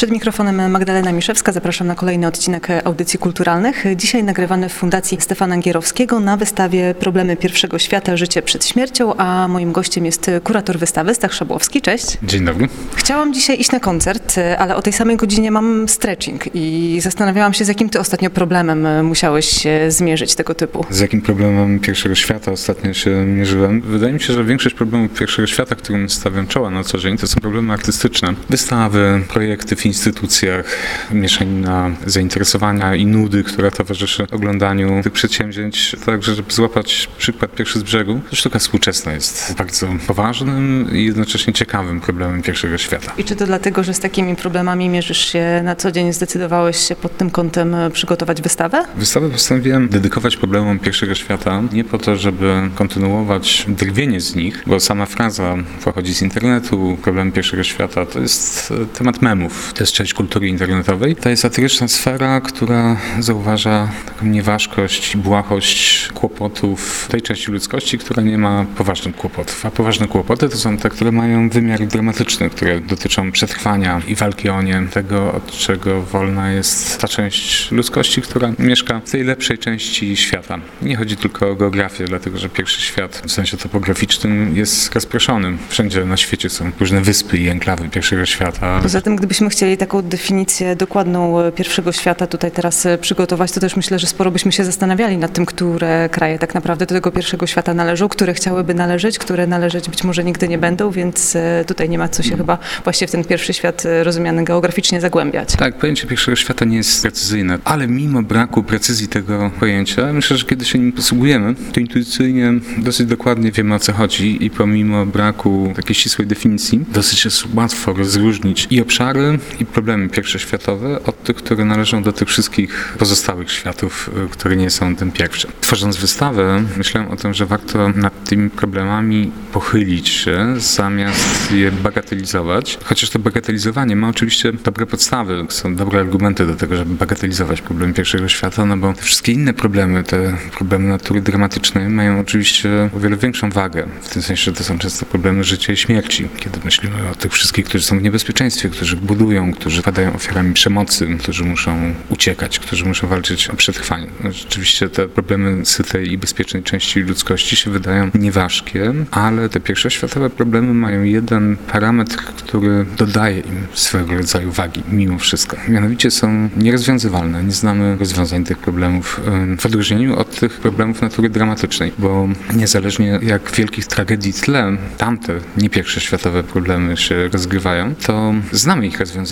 Przed mikrofonem Magdalena Miszewska. Zapraszam na kolejny odcinek audycji kulturalnych. Dzisiaj nagrywany w Fundacji Stefana Gierowskiego na wystawie Problemy pierwszego świata, życie przed śmiercią, a moim gościem jest kurator wystawy Stach Szabłowski. Cześć. Dzień dobry. Chciałam dzisiaj iść na koncert, ale o tej samej godzinie mam stretching i zastanawiałam się, z jakim ty ostatnio problemem musiałeś się zmierzyć tego typu. Z jakim problemem pierwszego świata ostatnio się mierzyłem? Wydaje mi się, że większość problemów pierwszego świata, którym stawiam czoła na co dzień, to są problemy artystyczne. Wystawy, projekty w instytucjach, mieszanina zainteresowania i nudy, która towarzyszy oglądaniu tych przedsięwzięć. Także, żeby złapać przykład pierwszy z brzegu, sztuka współczesna jest bardzo poważnym i jednocześnie ciekawym problemem pierwszego świata. I czy to dlatego, że z takimi problemami mierzysz się na co dzień, zdecydowałeś się pod tym kątem przygotować wystawę? Wystawę postanowiłem dedykować problemom pierwszego świata nie po to, żeby kontynuować drwienie z nich, bo sama fraza pochodzi z internetu, problem pierwszego świata to jest temat memów to jest część kultury internetowej. To jest satyryczna sfera, która zauważa taką nieważkość, błahość kłopotów tej części ludzkości, która nie ma poważnych kłopotów. A poważne kłopoty to są te, które mają wymiar dramatyczny, które dotyczą przetrwania i walki o nie, tego, od czego wolna jest ta część ludzkości, która mieszka w tej lepszej części świata. Nie chodzi tylko o geografię, dlatego że pierwszy świat w sensie topograficznym jest rozproszony. Wszędzie na świecie są różne wyspy i enklawy pierwszego świata. Poza tym, gdybyśmy chcieli taką definicję dokładną e, pierwszego świata tutaj teraz e, przygotować, to też myślę, że sporo byśmy się zastanawiali nad tym, które kraje tak naprawdę do tego pierwszego świata należą, które chciałyby należeć, które należeć być może nigdy nie będą, więc e, tutaj nie ma co się chyba właśnie w ten pierwszy świat rozumiany geograficznie zagłębiać. Tak, pojęcie pierwszego świata nie jest precyzyjne, ale mimo braku precyzji tego pojęcia, myślę, że kiedy się nim posługujemy, to intuicyjnie dosyć dokładnie wiemy o co chodzi i pomimo braku takiej ścisłej definicji, dosyć jest łatwo rozróżnić i obszary, i problemy pierwszoświatowe od tych, które należą do tych wszystkich pozostałych światów, y, które nie są tym pierwszym. Tworząc wystawę, myślałem o tym, że warto nad tymi problemami pochylić się, zamiast je bagatelizować. Chociaż to bagatelizowanie ma oczywiście dobre podstawy, są dobre argumenty do tego, żeby bagatelizować problemy pierwszego świata, no bo wszystkie inne problemy, te problemy natury dramatycznej mają oczywiście o wiele większą wagę. W tym sensie, że to są często problemy życia i śmierci, kiedy myślimy o tych wszystkich, którzy są w niebezpieczeństwie, którzy budują, którzy padają ofiarami przemocy, którzy muszą uciekać, którzy muszą walczyć o przetrwanie. No, rzeczywiście te problemy sytej i bezpiecznej części ludzkości się wydają nieważkie, ale te pierwszoświatowe problemy mają jeden parametr, który dodaje im swego rodzaju wagi mimo wszystko. Mianowicie są nierozwiązywalne. Nie znamy rozwiązań tych problemów w odróżnieniu od tych problemów natury dramatycznej, bo niezależnie jak wielkich tragedii tle tamte, nie pierwszoświatowe problemy się rozgrywają, to znamy ich rozwiązania.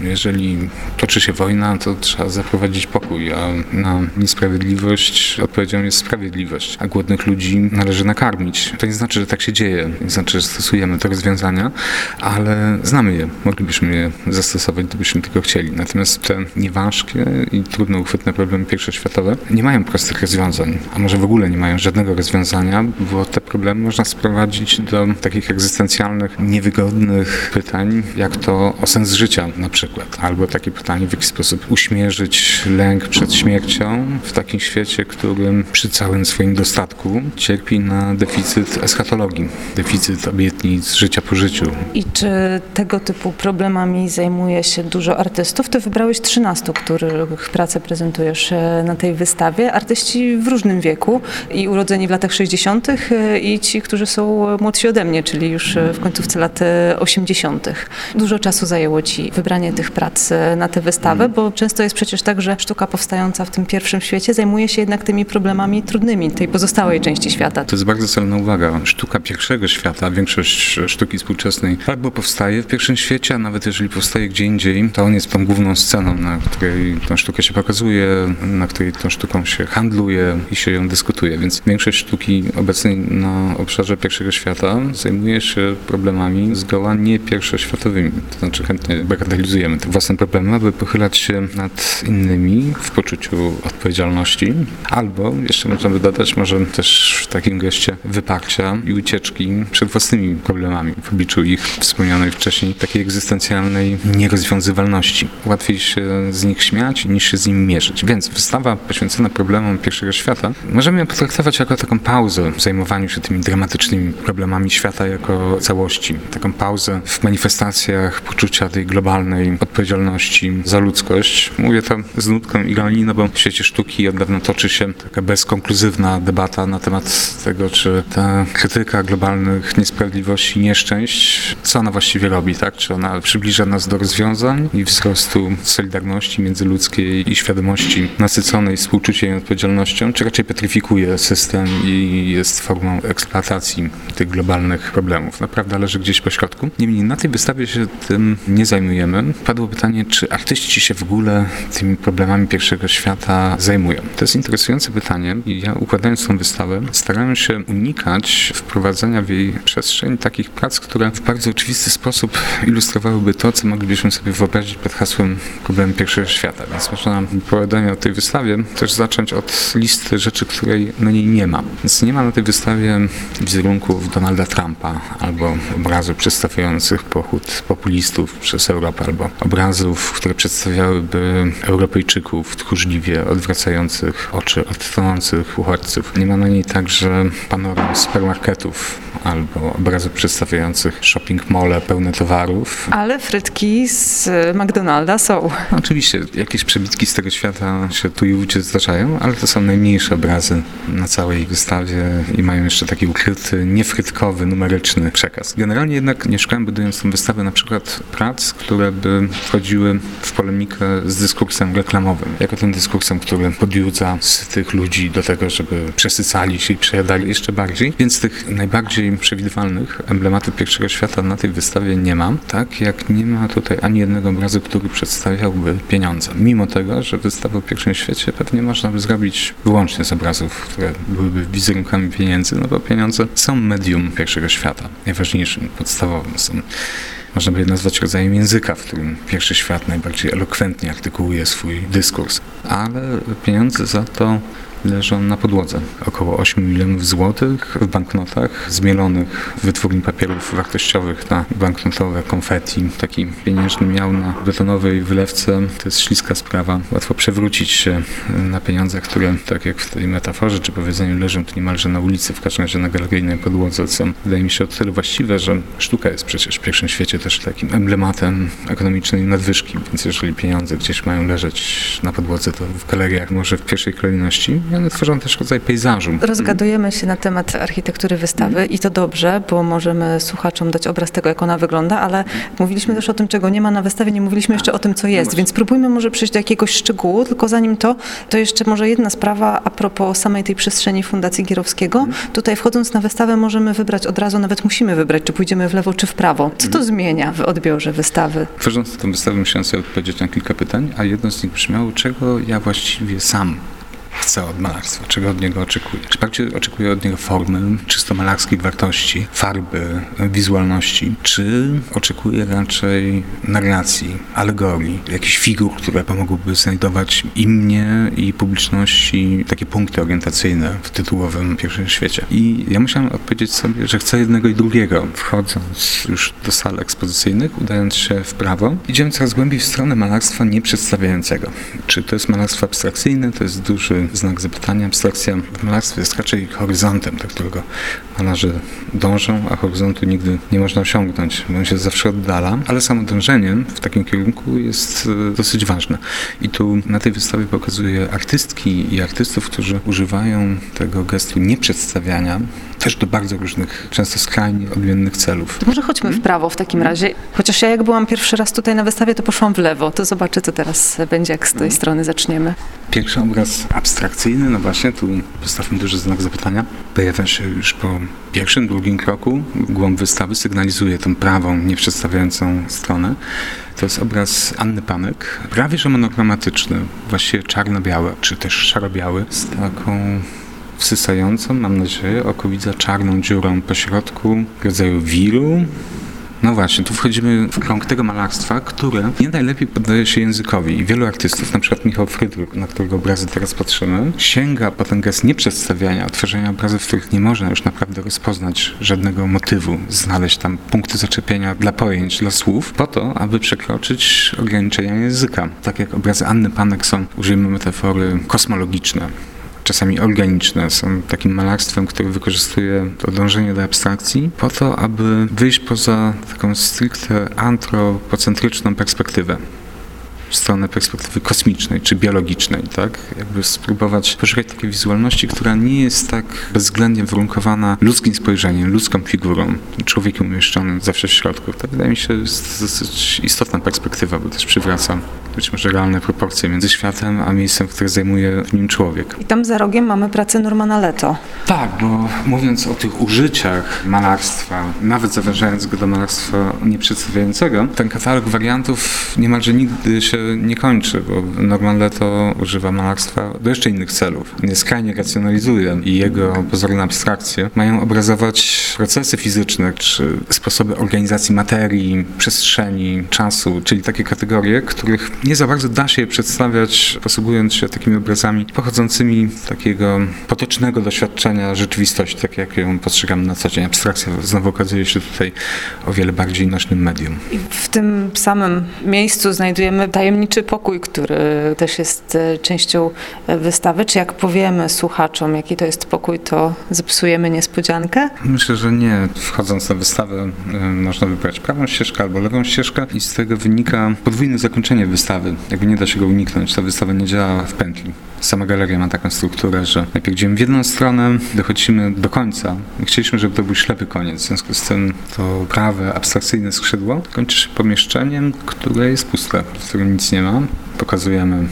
Jeżeli toczy się wojna, to trzeba zaprowadzić pokój, a na niesprawiedliwość odpowiedzią jest sprawiedliwość, a głodnych ludzi należy nakarmić. To nie znaczy, że tak się dzieje, nie znaczy, że stosujemy te rozwiązania, ale znamy je, moglibyśmy je zastosować, gdybyśmy tylko chcieli. Natomiast te nieważkie i trudno uchwytne problemy pierwszoświatowe nie mają prostych rozwiązań, a może w ogóle nie mają żadnego rozwiązania, bo te problemy można sprowadzić do takich egzystencjalnych, niewygodnych pytań, jak to o sens życia na przykład. Albo takie pytanie, w jaki sposób uśmierzyć lęk przed śmiercią w takim świecie, którym przy całym swoim dostatku cierpi na deficyt eschatologii, deficyt obietnic życia po życiu. I czy tego typu problemami zajmuje się dużo artystów? Ty wybrałeś 13, których pracę prezentujesz e, na tej wystawie. Artyści w różnym wieku i urodzeni w latach 60. E, i ci, którzy są młodsi ode mnie, czyli już e, w końcówce lat 80. Dużo czasu zajęło ci wybranie tych prac e, na tę wystawę, mm. bo często jest przecież tak, że sztuka powstająca w tym pierwszym świecie zajmuje się jednak tymi problemami trudnymi tej pozostałej części świata. To jest bardzo celna uwaga. Sztuka pierwszego świata, większość sztuki współczesnej albo powstaje w pierwszym świecie, a nawet jeżeli powstaje gdzie indziej, to on jest tą główną sceną, na której tą sztukę się pokazuje, na której tą sztuką się handluje i się ją dyskutuje. Więc większość sztuki obecnej na obszarze pierwszego świata zajmuje się problemami zgoła nie pierwszoświatowymi. To znaczy chętnie bagatelizujemy te własne problemy, aby pochylać się nad innymi w poczuciu odpowiedzialności, albo jeszcze można by dodać może też w takim geście wyparcia i ucieczki przed własnymi problemami w obliczu ich wspomnianej wcześniej takiej egzystencjalnej nierozwiązywalności. Łatwiej się z nich śmiać niż się z nimi mierzyć. Więc wystawa poświęcona problemom pierwszego świata możemy ją potraktować jako taką pauzę w zajmowaniu się tymi dramatycznymi problemami świata jako całości. Taką pauzę w manifestacjach poczucia tej globalnej odpowiedzialności za ludzkość. Mówię to z nutką ironii, no bo w świecie sztuki od dawna toczy się taka bezkonkluzywna debata na temat tego, czy ta krytyka globalnych niesprawiedliwości, nieszczęść, co ona właściwie robi, tak? Czy ona przybliża nas do rozwiązań i wzrostu solidarności międzyludzkiej i świadomości nasyconej współczuciem i odpowiedzialnością, czy raczej petryfikuje system i jest formą eksploatacji tych globalnych problemów. Naprawdę leży gdzieś po środku. Niemniej na tej wystawie się tym nie zajmujemy. Padło pytanie, czy artyści się w ogóle tymi problemami pierwszego świata zajmują. To jest interesujące pytanie i ja układając tą wystawę starałem się unikać wprowadzenia w jej przestrzeń takich prac, które w bardzo oczywisty sposób ilustrowałyby to, co moglibyśmy sobie wyobrazić pod hasłem problemy pierwszego świata. Więc można opowiadanie o tej wystawie też zacząć od listy rzeczy, której na niej nie ma. Więc nie ma na tej wystawie wizerunków Donalda Trumpa albo obrazów przedstawiających pochód populistów przez Europę albo obrazów, które przedstawiałyby Europejczyków tchórzliwie odwracających oczy od tonących uchodźców. Nie ma na niej także panoram supermarketów albo obrazów przedstawiających shopping mole pełne towarów. Ale frytki z McDonalda są. Oczywiście, jakieś przebitki z tego świata się tu i ówdzie zdarzają, ale to są najmniejsze obrazy na całej wystawie i mają jeszcze taki ukryty, niefrytkowy, numeryczny przekaz. Generalnie jednak nie szukałem, budując tę wystawę, na przykład prac, które by wchodziły w polemikę z dyskursem reklamowym, jako tym dyskursem, który podjudza z tych ludzi do tego, żeby przesycali się i przejadali jeszcze bardziej. Więc tych najbardziej przewidywalnych emblematów pierwszego świata na tej wystawie nie mam, tak jak nie ma tutaj ani jednego obrazu, który przedstawiałby pieniądze. Mimo tego, że wystawę o pierwszym świecie pewnie można by zrobić wyłącznie z obrazów, które byłyby wizerunkami pieniędzy, no bo pieniądze są medium pierwszego świata, najważniejszym, podstawowym są można by je nazwać rodzajem języka, w którym pierwszy świat najbardziej elokwentnie artykułuje swój dyskurs. Ale pieniądze za to leżą na podłodze. Około 8 milionów złotych w banknotach zmielonych w wytwórni papierów wartościowych na banknotowe konfetti. Taki pieniężny miał na betonowej wylewce. To jest śliska sprawa. Łatwo przewrócić się na pieniądze, które, tak jak w tej metaforze czy powiedzeniu, leżą tu niemalże na ulicy, w każdym razie na galeryjnej podłodze, co wydaje mi się o tyle właściwe, że sztuka jest przecież w pierwszym świecie też takim emblematem ekonomicznej nadwyżki, więc jeżeli pieniądze gdzieś mają leżeć na podłodze, to w galeriach może w pierwszej kolejności one tworzą też rodzaj pejzażu. Rozgadujemy się na temat architektury wystawy i to dobrze, bo możemy słuchaczom dać obraz tego, jak ona wygląda, ale mówiliśmy też o tym, czego nie ma na wystawie, nie mówiliśmy jeszcze o tym, co jest, więc spróbujmy może przejść do jakiegoś szczegółu, tylko zanim to, to jeszcze może jedna sprawa a propos samej tej przestrzeni Fundacji Gierowskiego. Tutaj wchodząc na wystawę możemy wybrać od razu, nawet musimy wybrać, czy pójdziemy w lewo, czy w prawo. Co to zmienia w odbiorze wystawy? Tworząc tę wystawę musiałem sobie odpowiedzieć na kilka pytań, a jedno z nich brzmiało, czego ja właściwie sam chcę od malarstwa, czego od niego oczekuję. Czy bardziej oczekuję od niego formy, czysto malarskich wartości, farby, wizualności, czy oczekuję raczej narracji, alegorii, jakichś figur, które pomogłyby znajdować i mnie, i publiczności takie punkty orientacyjne w tytułowym pierwszym świecie. I ja musiałem odpowiedzieć sobie, że chcę jednego i drugiego. Wchodząc już do sal ekspozycyjnych, udając się w prawo, idziemy coraz głębiej w stronę malarstwa nieprzedstawiającego. Czy to jest malarstwo abstrakcyjne, to jest duży znak zapytania. Abstrakcja w malarstwie jest raczej horyzontem, do którego malarze dążą, a horyzontu nigdy nie można osiągnąć, bo on się zawsze oddala, ale samo dążenie w takim kierunku jest e, dosyć ważne. I tu na tej wystawie pokazuję artystki i artystów, którzy używają tego gestu nieprzedstawiania też do bardzo różnych, często skrajnie odmiennych celów. Może chodźmy w prawo w takim razie. Chociaż ja jak byłam pierwszy raz tutaj na wystawie, to poszłam w lewo. To zobaczę, co teraz będzie, jak z tej strony zaczniemy. Pierwszy obraz abstrakcyjny, no właśnie, tu postawmy duży znak zapytania. Pojawia się już po pierwszym, drugim kroku. Głąb wystawy sygnalizuje tę prawą, nieprzedstawiającą stronę. To jest obraz Anny Panek, prawie że monochromatyczny, właściwie czarno-biały, czy też szaro-biały, z taką wsysającą, mam nadzieję, oko widza czarną dziurą po środku, rodzaju wiru, No właśnie, tu wchodzimy w krąg tego malarstwa, które nie najlepiej poddaje się językowi. I wielu artystów, na przykład Michał Frydruk, na którego obrazy teraz patrzymy, sięga po ten gest nieprzedstawiania, odtwarzania obrazów, w których nie można już naprawdę rozpoznać żadnego motywu, znaleźć tam punkty zaczepienia dla pojęć, dla słów, po to, aby przekroczyć ograniczenia języka. Tak jak obrazy Anny Panek są, użyjmy metafory kosmologiczne czasami organiczne, są takim malarstwem, które wykorzystuje to dążenie do abstrakcji po to, aby wyjść poza taką stricte antropocentryczną perspektywę stronę perspektywy kosmicznej czy biologicznej, tak? Jakby spróbować poszukać takiej wizualności, która nie jest tak bezwzględnie warunkowana ludzkim spojrzeniem, ludzką figurą, człowiekiem umieszczonym zawsze w środku. To wydaje mi się jest dosyć istotna perspektywa, bo też przywraca być może realne proporcje między światem a miejscem, które zajmuje w nim człowiek. I tam za rogiem mamy pracę Normana Leto. Tak, bo mówiąc o tych użyciach malarstwa, nawet zawężając go do malarstwa nieprzedstawiającego, ten katalog wariantów niemalże nigdy się nie kończy, bo Norman Leto używa malarstwa do jeszcze innych celów. Skrajnie racjonalizuje i jego pozorne abstrakcje mają obrazować procesy fizyczne, czy sposoby organizacji materii, przestrzeni, czasu, czyli takie kategorie, których nie za bardzo da się je przedstawiać, posługując się takimi obrazami pochodzącymi z takiego potocznego doświadczenia rzeczywistości, tak jak ją postrzegamy na co dzień. Abstrakcja znowu okazuje się tutaj o wiele bardziej nośnym medium. I w tym samym miejscu znajdujemy tajemniczy pokój, który też jest e, częścią e, wystawy. Czy jak powiemy słuchaczom, jaki to jest pokój, to zepsujemy niespodziankę? Myślę, że nie. Wchodząc na wystawę e, można wybrać prawą ścieżkę albo lewą ścieżkę i z tego wynika podwójne zakończenie wystawy. Jakby nie da się go uniknąć. Ta wystawa nie działa w pętli. Sama galeria ma taką strukturę, że najpierw idziemy w jedną stronę, dochodzimy do końca. Chcieliśmy, żeby to był ślepy koniec. W związku z tym to prawe, abstrakcyjne skrzydło kończy się pomieszczeniem, które jest puste, w którym nic nie ma. Pokazujemy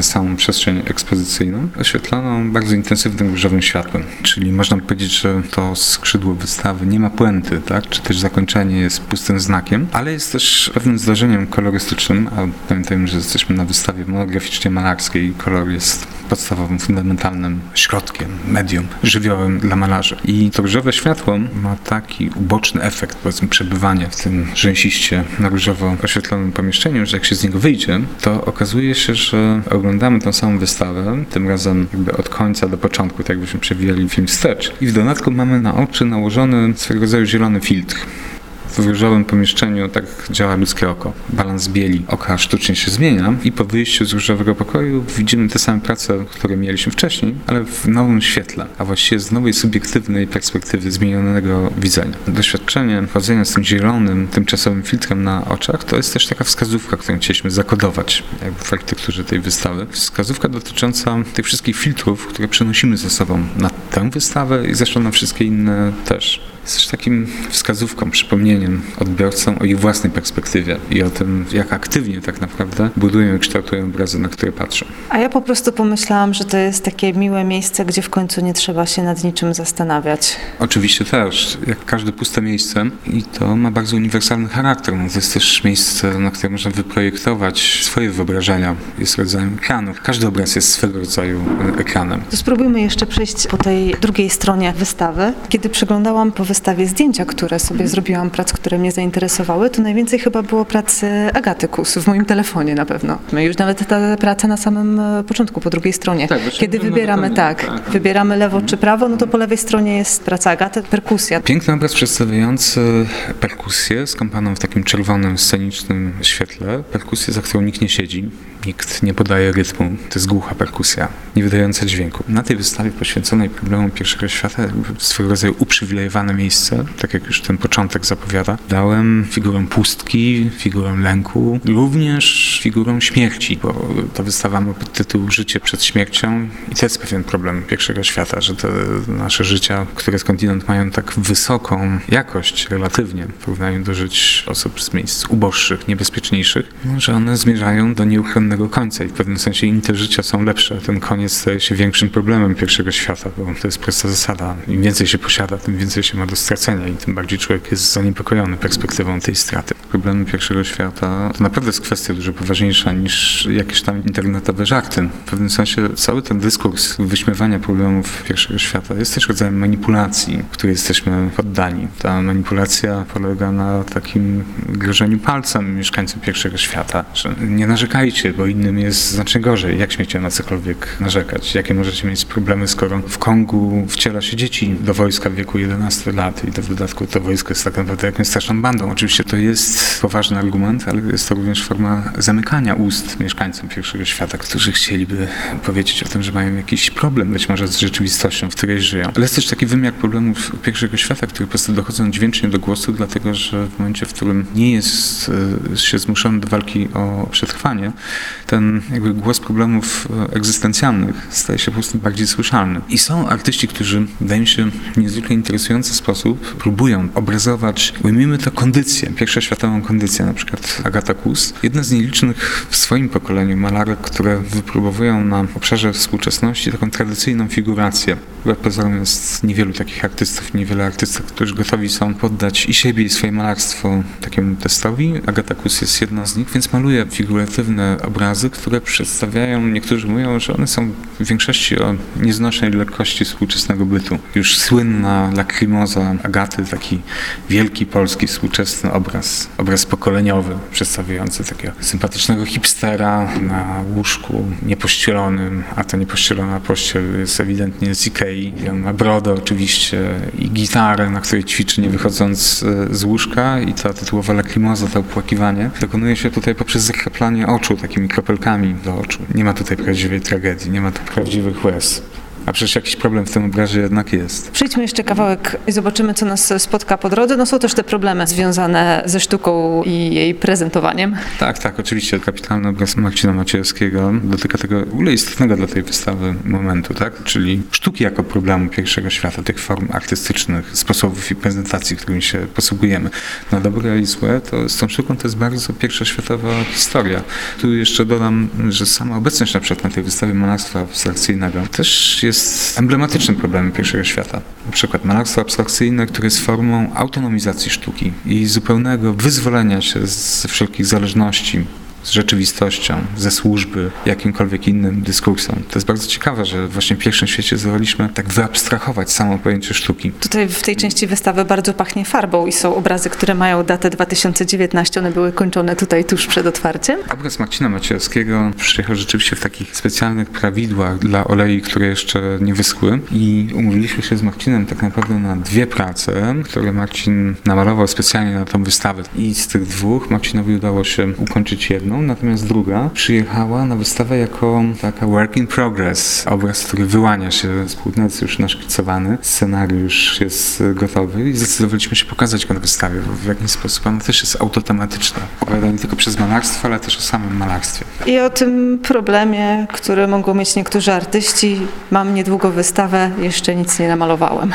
samą przestrzeń ekspozycyjną, oświetloną bardzo intensywnym różowym światłem. Czyli można powiedzieć, że to skrzydło wystawy nie ma puenty, tak? czy też zakończenie jest pustym znakiem, ale jest też pewnym zdarzeniem kolorystycznym, a pamiętajmy, że jesteśmy na wystawie monograficznie malarskiej i kolor jest podstawowym, fundamentalnym środkiem, medium żywiołem dla malarzy. I to różowe światło ma taki uboczny efekt, powiedzmy, przebywania w tym rzęsiście na różowo oświetlonym pomieszczeniu, że jak się z niego wyjdzie, to okazuje się, że oglądamy tą samą wystawę, tym razem jakby od końca do początku, tak jakbyśmy przewijali film wstecz. I w dodatku mamy na oczy nałożony swego rodzaju zielony filtr w różowym pomieszczeniu tak działa ludzkie oko. Balans bieli oka sztucznie się zmienia i po wyjściu z różowego pokoju widzimy te same prace, które mieliśmy wcześniej, ale w nowym świetle, a właściwie z nowej subiektywnej perspektywy zmienionego widzenia. Doświadczenie chodzenia z tym zielonym, tymczasowym filtrem na oczach to jest też taka wskazówka, którą chcieliśmy zakodować w architekturze tej wystawy. Wskazówka dotycząca tych wszystkich filtrów, które przenosimy ze sobą na tę wystawę i zresztą na wszystkie inne też jest też takim wskazówką, przypomnieniem odbiorcom o ich własnej perspektywie i o tym, jak aktywnie tak naprawdę budują i kształtują obrazy, na które patrzą. A ja po prostu pomyślałam, że to jest takie miłe miejsce, gdzie w końcu nie trzeba się nad niczym zastanawiać. Oczywiście też, jak każde puste miejsce i to ma bardzo uniwersalny charakter. No to jest też miejsce, na które można wyprojektować swoje wyobrażenia. Jest rodzajem ekranu. Każdy obraz jest swego rodzaju ekranem. To spróbujmy jeszcze przejść po tej drugiej stronie wystawy. Kiedy przeglądałam po wystawie zdjęcia, które sobie zrobiłam, prac, które mnie zainteresowały, to najwięcej chyba było pracy Agaty Kus w moim telefonie na pewno. My już nawet ta praca na samym e, początku, po drugiej stronie. Tak, Kiedy wybieramy, tak, tak, wybieramy lewo czy prawo, no to po lewej stronie jest praca Agaty, perkusja. Piękny obraz przedstawiający perkusję skąpaną w takim czerwonym, scenicznym świetle. Perkusję, za którą nikt nie siedzi, nikt nie podaje rytmu. To jest głucha perkusja, nie wydająca dźwięku. Na tej wystawie poświęconej problemom pierwszego świata, swego rodzaju uprzywilejowane miejsce, tak jak już ten początek zapowiada, dałem figurą pustki, figurą lęku, również figurą śmierci, bo ta wystawa ma pod tytuł Życie przed śmiercią i to jest pewien problem pierwszego świata, że te nasze życia, które skądinąd mają tak wysoką jakość relatywnie w porównaniu do żyć osób z miejsc uboższych, niebezpieczniejszych, że one zmierzają do nieuchronnego innego końca i w pewnym sensie im te życia są lepsze, ten koniec staje się większym problemem pierwszego świata, bo to jest prosta zasada. Im więcej się posiada, tym więcej się ma do stracenia i tym bardziej człowiek jest zaniepokojony perspektywą tej straty. Problemy pierwszego świata to naprawdę jest kwestia dużo poważniejsza niż jakieś tam internetowe żarty. W pewnym sensie cały ten dyskurs wyśmiewania problemów pierwszego świata jest też rodzajem manipulacji, której jesteśmy poddani. Ta manipulacja polega na takim grożeniu palcem mieszkańcom pierwszego świata, że nie narzekajcie, bo innym jest znacznie gorzej. Jak śmiecie na cokolwiek narzekać? Jakie możecie mieć problemy, skoro w Kongu wciela się dzieci do wojska w wieku 11 lat i to w dodatku to wojsko jest tak naprawdę jakąś straszną bandą. Oczywiście to jest poważny argument, ale jest to również forma zamykania ust mieszkańcom pierwszego świata, którzy chcieliby powiedzieć o tym, że mają jakiś problem być może z rzeczywistością, w której żyją. Ale jest też taki wymiar problemów pierwszego świata, które po prostu dochodzą dźwięcznie do głosu, dlatego że w momencie, w którym nie jest e, się zmuszony do walki o przetrwanie, ten jakby głos problemów e, egzystencjalnych staje się po prostu bardziej słyszalny. I są artyści, którzy, wydaje mi się, w niezwykle interesujący sposób próbują obrazować, ujmijmy to kondycję, pierwszoświatową kondycję, na przykład Agata Kus. Jedna z nielicznych w swoim pokoleniu malarek, które wypróbowują na obszarze współczesności taką tradycyjną figurację. Wbrew pozorom jest niewielu takich artystów, niewiele artystów, którzy gotowi są poddać i siebie, i swoje malarstwo takiemu testowi. Agata Kus jest jedna z nich, więc maluje figuratywne obrazy, które przedstawiają, niektórzy mówią, że one są w większości o nieznośnej lekkości współczesnego bytu. Już słynna lacrimosa Agaty, taki wielki polski współczesny obraz, obraz pokoleniowy, przedstawiający takiego sympatycznego hipstera na łóżku niepościelonym, a ta niepościelona pościel jest ewidentnie z Ikei. On ma brodę oczywiście i gitarę, na której ćwiczy nie wychodząc e, z łóżka i ta tytułowa lacrimosa, to opłakiwanie, dokonuje się tutaj poprzez zakreplanie oczu takimi kropelkami do oczu. Nie ma tutaj prawdziwej tragedii, nie ma tu prawdziwych łez. A przecież jakiś problem w tym obrazie jednak jest. Przejdźmy jeszcze kawałek i zobaczymy, co nas spotka po drodze. No są też te problemy związane ze sztuką i jej prezentowaniem. Tak, tak, oczywiście. Kapitalny obraz Marcina Maciejewskiego dotyka tego w ogóle istotnego dla tej wystawy momentu, tak? Czyli sztuki jako problemu pierwszego świata, tych form artystycznych, sposobów i prezentacji, którymi się posługujemy. Na dobre i złe, to z tą sztuką to jest bardzo pierwszoświatowa historia. Tu jeszcze dodam, że sama obecność na przykład na tej wystawie malarstwa abstrakcyjnego też jest jest emblematycznym problemem pierwszego świata. Na przykład malarstwo abstrakcyjne, które jest formą autonomizacji sztuki i zupełnego wyzwolenia się ze wszelkich zależności z rzeczywistością, ze służby, jakimkolwiek innym dyskursem. To jest bardzo ciekawe, że właśnie w pierwszym świecie zdołaliśmy tak wyabstrahować samo pojęcie sztuki. Tutaj w tej części wystawy bardzo pachnie farbą i są obrazy, które mają datę 2019. One były kończone tutaj tuż przed otwarciem. Obraz Marcina Maciejewskiego przyjechał rzeczywiście w takich specjalnych prawidłach dla olei, które jeszcze nie wyschły i umówiliśmy się z Marcinem tak naprawdę na dwie prace, które Marcin namalował specjalnie na tą wystawę. I z tych dwóch Marcinowi udało się ukończyć natomiast druga przyjechała na wystawę jako taka work in progress, obraz, który wyłania się z płótnicy już naszkicowany, scenariusz jest gotowy i zdecydowaliśmy się pokazać go na wystawie, w jakiś sposób ona też jest autotematyczna. Opowiada nie tylko przez malarstwo, ale też o samym malarstwie. I o tym problemie, który mogą mieć niektórzy artyści. Mam niedługo wystawę, jeszcze nic nie namalowałem.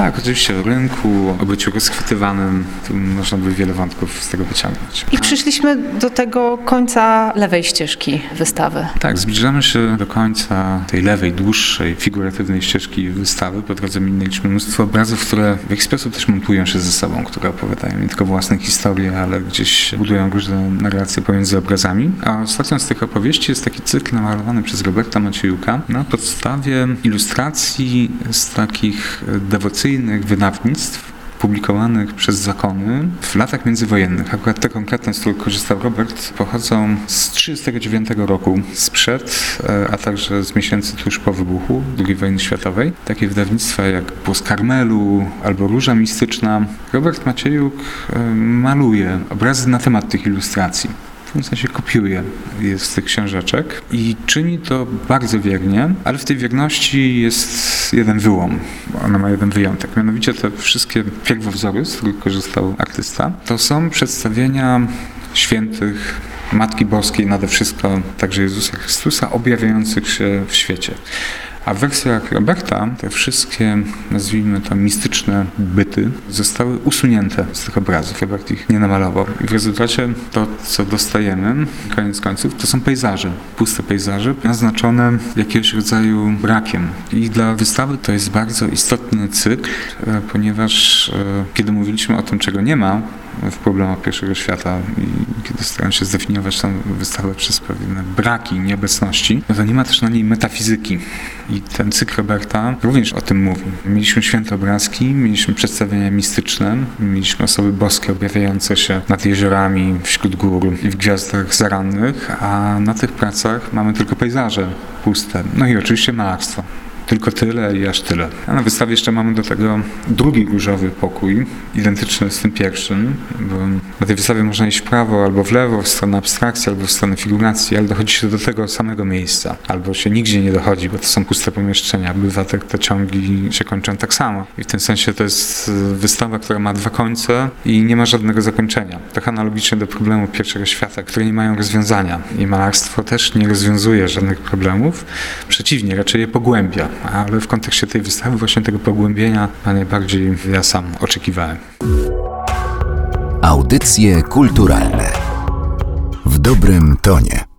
Tak, oczywiście o rynku, o byciu rozchwytywanym, tu można by wiele wątków z tego wyciągnąć. I przyszliśmy do tego końca lewej ścieżki wystawy. Tak, zbliżamy się do końca tej lewej, dłuższej, figuratywnej ścieżki wystawy. Po drodze minęliśmy mnóstwo obrazów, które w jakiś sposób też montują się ze sobą, które opowiadają nie tylko własne historie, ale gdzieś budują różne narracje pomiędzy obrazami. A ostatnią z tych opowieści jest taki cykl namalowany przez Roberta Maciejuka na podstawie ilustracji z takich dewocyjnych tradycyjnych wydawnictw publikowanych przez zakony w latach międzywojennych. Akurat te konkretne, z których korzystał Robert, pochodzą z 1939 roku, sprzed, e, a także z miesięcy tuż po wybuchu II wojny światowej. Takie wydawnictwa jak Płos Karmelu albo Róża Mistyczna. Robert Maciejuk e, maluje obrazy na temat tych ilustracji w tym sensie kopiuje jest z tych książeczek i czyni to bardzo wiernie, ale w tej wierności jest jeden wyłom. Ona ma jeden wyjątek. Mianowicie te wszystkie pierwowzory, z których korzystał artysta, to są przedstawienia świętych Matki Boskiej nade wszystko, także Jezusa Chrystusa, objawiających się w świecie. A w wersjach Roberta te wszystkie, nazwijmy to, mistyczne byty zostały usunięte z tych obrazów. Robert ich nie namalował. I w rezultacie to, co dostajemy, koniec końców, to są pejzaże. Puste pejzaże, naznaczone jakiegoś rodzaju brakiem. I dla wystawy to jest bardzo istotny cykl, e, ponieważ e, kiedy mówiliśmy o tym, czego nie ma, w problemach pierwszego świata i kiedy staram się zdefiniować tę wystawę przez pewne braki nieobecności, no to nie ma też na niej metafizyki. I ten cykl Roberta również o tym mówi. Mieliśmy święte obrazki, mieliśmy przedstawienia mistyczne, mieliśmy osoby boskie objawiające się nad jeziorami, wśród gór i w gwiazdach zarannych, a na tych pracach mamy tylko pejzaże puste. No i oczywiście malarstwo. Tylko tyle i aż tyle. A na wystawie jeszcze mamy do tego drugi różowy pokój, identyczny z tym pierwszym, bo na tej wystawie można iść w prawo albo w lewo, w stronę abstrakcji albo w stronę figuracji, ale dochodzi się do tego samego miejsca. Albo się nigdzie nie dochodzi, bo to są puste pomieszczenia. Bywa te, te ciągi się kończą tak samo. I w tym sensie to jest wystawa, która ma dwa końce i nie ma żadnego zakończenia. Tak analogicznie do problemów pierwszego świata, które nie mają rozwiązania. I malarstwo też nie rozwiązuje żadnych problemów. Przeciwnie, raczej je pogłębia ale w kontekście tej wystawy właśnie tego pogłębienia najbardziej ja sam oczekiwałem. Audycje kulturalne w dobrym tonie.